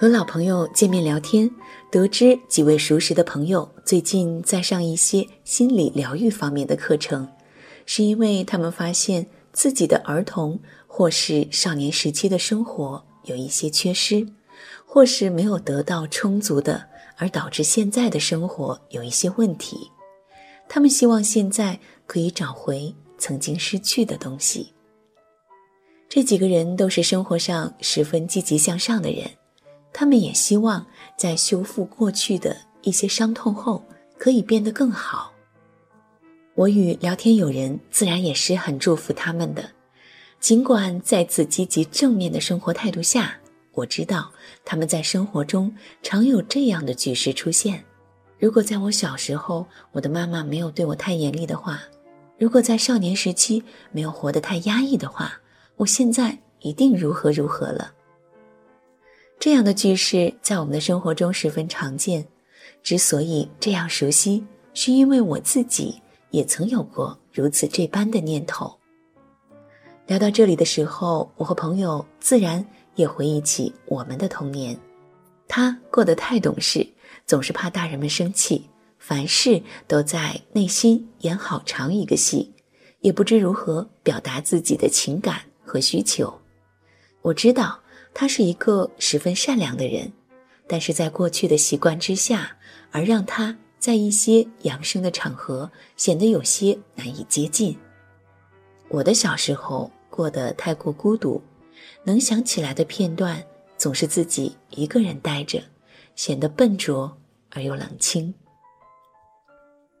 和老朋友见面聊天，得知几位熟识的朋友最近在上一些心理疗愈方面的课程，是因为他们发现自己的儿童或是少年时期的生活有一些缺失，或是没有得到充足的，而导致现在的生活有一些问题。他们希望现在可以找回曾经失去的东西。这几个人都是生活上十分积极向上的人。他们也希望在修复过去的一些伤痛后，可以变得更好。我与聊天友人自然也是很祝福他们的。尽管在此积极正面的生活态度下，我知道他们在生活中常有这样的句式出现：如果在我小时候，我的妈妈没有对我太严厉的话；如果在少年时期没有活得太压抑的话，我现在一定如何如何了。这样的句式在我们的生活中十分常见。之所以这样熟悉，是因为我自己也曾有过如此这般的念头。聊到这里的时候，我和朋友自然也回忆起我们的童年。他过得太懂事，总是怕大人们生气，凡事都在内心演好长一个戏，也不知如何表达自己的情感和需求。我知道。他是一个十分善良的人，但是在过去的习惯之下，而让他在一些养生的场合显得有些难以接近。我的小时候过得太过孤独，能想起来的片段总是自己一个人待着，显得笨拙而又冷清。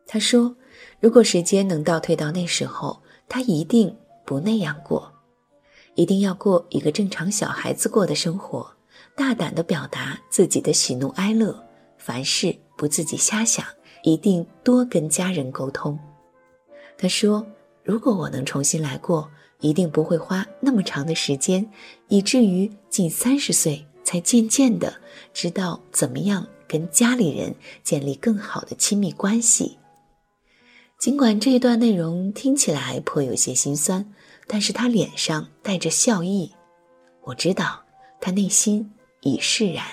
他说：“如果时间能倒退到那时候，他一定不那样过。”一定要过一个正常小孩子过的生活，大胆的表达自己的喜怒哀乐，凡事不自己瞎想，一定多跟家人沟通。他说：“如果我能重新来过，一定不会花那么长的时间，以至于近三十岁才渐渐的知道怎么样跟家里人建立更好的亲密关系。”尽管这一段内容听起来颇有些心酸。但是他脸上带着笑意，我知道他内心已释然。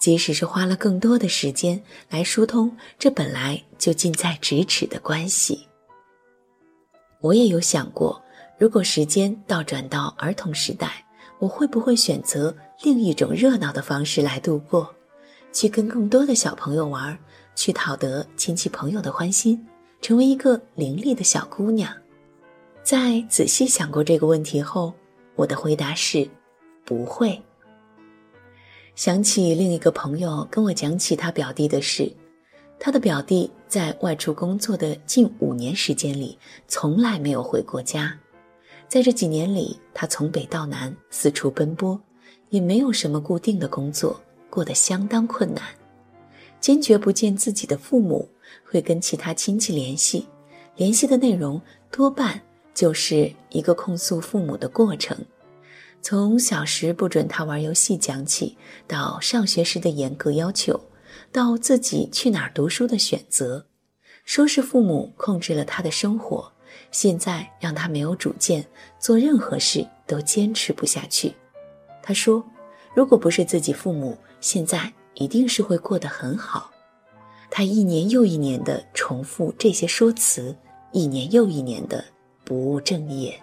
即使是花了更多的时间来疏通这本来就近在咫尺的关系，我也有想过，如果时间倒转到儿童时代，我会不会选择另一种热闹的方式来度过，去跟更多的小朋友玩，去讨得亲戚朋友的欢心，成为一个伶俐的小姑娘。在仔细想过这个问题后，我的回答是：不会。想起另一个朋友跟我讲起他表弟的事，他的表弟在外出工作的近五年时间里，从来没有回过家。在这几年里，他从北到南四处奔波，也没有什么固定的工作，过得相当困难。坚决不见自己的父母，会跟其他亲戚联系，联系的内容多半。就是一个控诉父母的过程，从小时不准他玩游戏讲起，到上学时的严格要求，到自己去哪儿读书的选择，说是父母控制了他的生活，现在让他没有主见，做任何事都坚持不下去。他说：“如果不是自己父母，现在一定是会过得很好。”他一年又一年的重复这些说辞，一年又一年的。不务正业，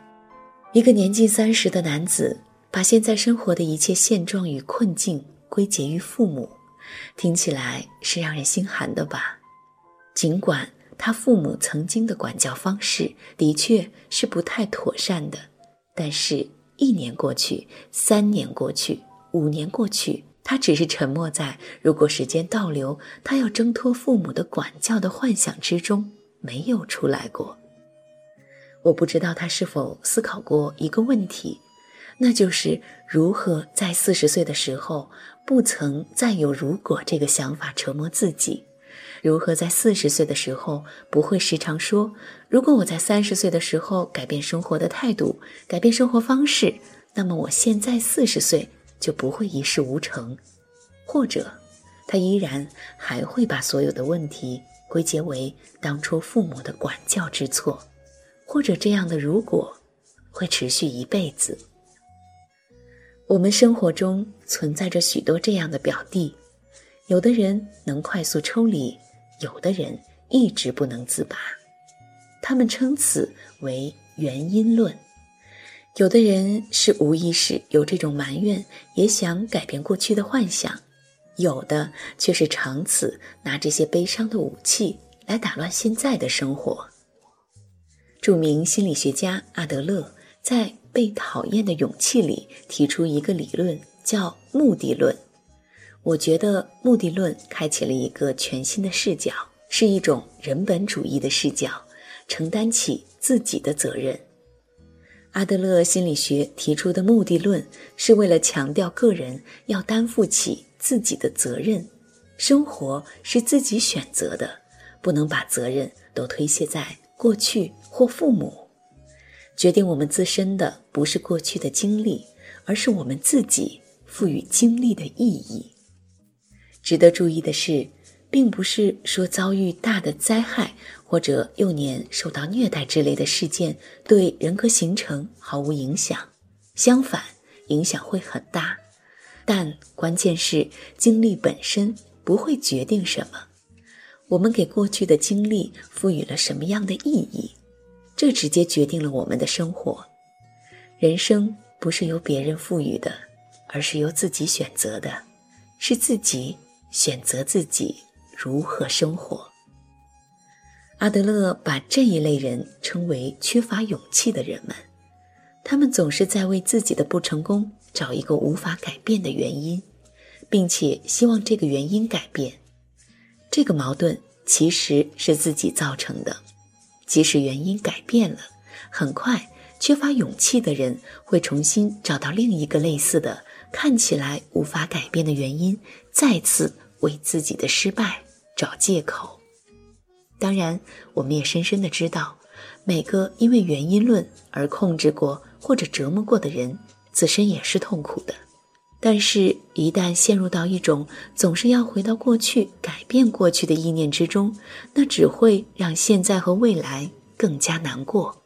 一个年近三十的男子把现在生活的一切现状与困境归结于父母，听起来是让人心寒的吧？尽管他父母曾经的管教方式的确是不太妥善的，但是，一年过去，三年过去，五年过去，他只是沉默在如果时间倒流，他要挣脱父母的管教的幻想之中，没有出来过。我不知道他是否思考过一个问题，那就是如何在四十岁的时候不曾再有“如果”这个想法折磨自己；如何在四十岁的时候不会时常说“如果我在三十岁的时候改变生活的态度、改变生活方式，那么我现在四十岁就不会一事无成”；或者，他依然还会把所有的问题归结为当初父母的管教之错。或者这样的如果会持续一辈子。我们生活中存在着许多这样的表弟，有的人能快速抽离，有的人一直不能自拔。他们称此为原因论。有的人是无意识有这种埋怨，也想改变过去的幻想；有的却是长此拿这些悲伤的武器来打乱现在的生活。著名心理学家阿德勒在。被讨厌的勇气里提出一个理论，叫目的论。我觉得目的论开启了一个全新的视角，是一种人本主义的视角，承担起自己的责任。阿德勒心理学提出的目的论，是为了强调个人要担负起自己的责任，生活是自己选择的，不能把责任都推卸在过去或父母。决定我们自身的不是过去的经历，而是我们自己赋予经历的意义。值得注意的是，并不是说遭遇大的灾害或者幼年受到虐待之类的事件对人格形成毫无影响，相反，影响会很大。但关键是经历本身不会决定什么，我们给过去的经历赋予了什么样的意义。这直接决定了我们的生活。人生不是由别人赋予的，而是由自己选择的，是自己选择自己如何生活。阿德勒把这一类人称为缺乏勇气的人们，他们总是在为自己的不成功找一个无法改变的原因，并且希望这个原因改变。这个矛盾其实是自己造成的。即使原因改变了，很快缺乏勇气的人会重新找到另一个类似的、看起来无法改变的原因，再次为自己的失败找借口。当然，我们也深深的知道，每个因为原因论而控制过或者折磨过的人，自身也是痛苦的。但是，一旦陷入到一种总是要回到过去、改变过去的意念之中，那只会让现在和未来更加难过。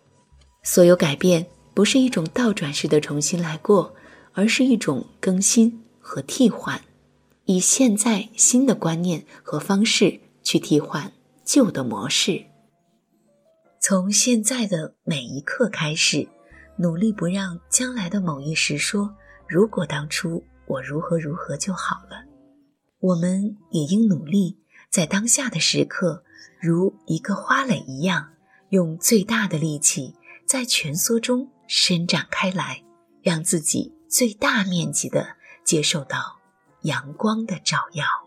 所有改变不是一种倒转式的重新来过，而是一种更新和替换，以现在新的观念和方式去替换旧的模式。从现在的每一刻开始，努力不让将来的某一时说。如果当初我如何如何就好了，我们也应努力在当下的时刻，如一个花蕾一样，用最大的力气在蜷缩中伸展开来，让自己最大面积的接受到阳光的照耀。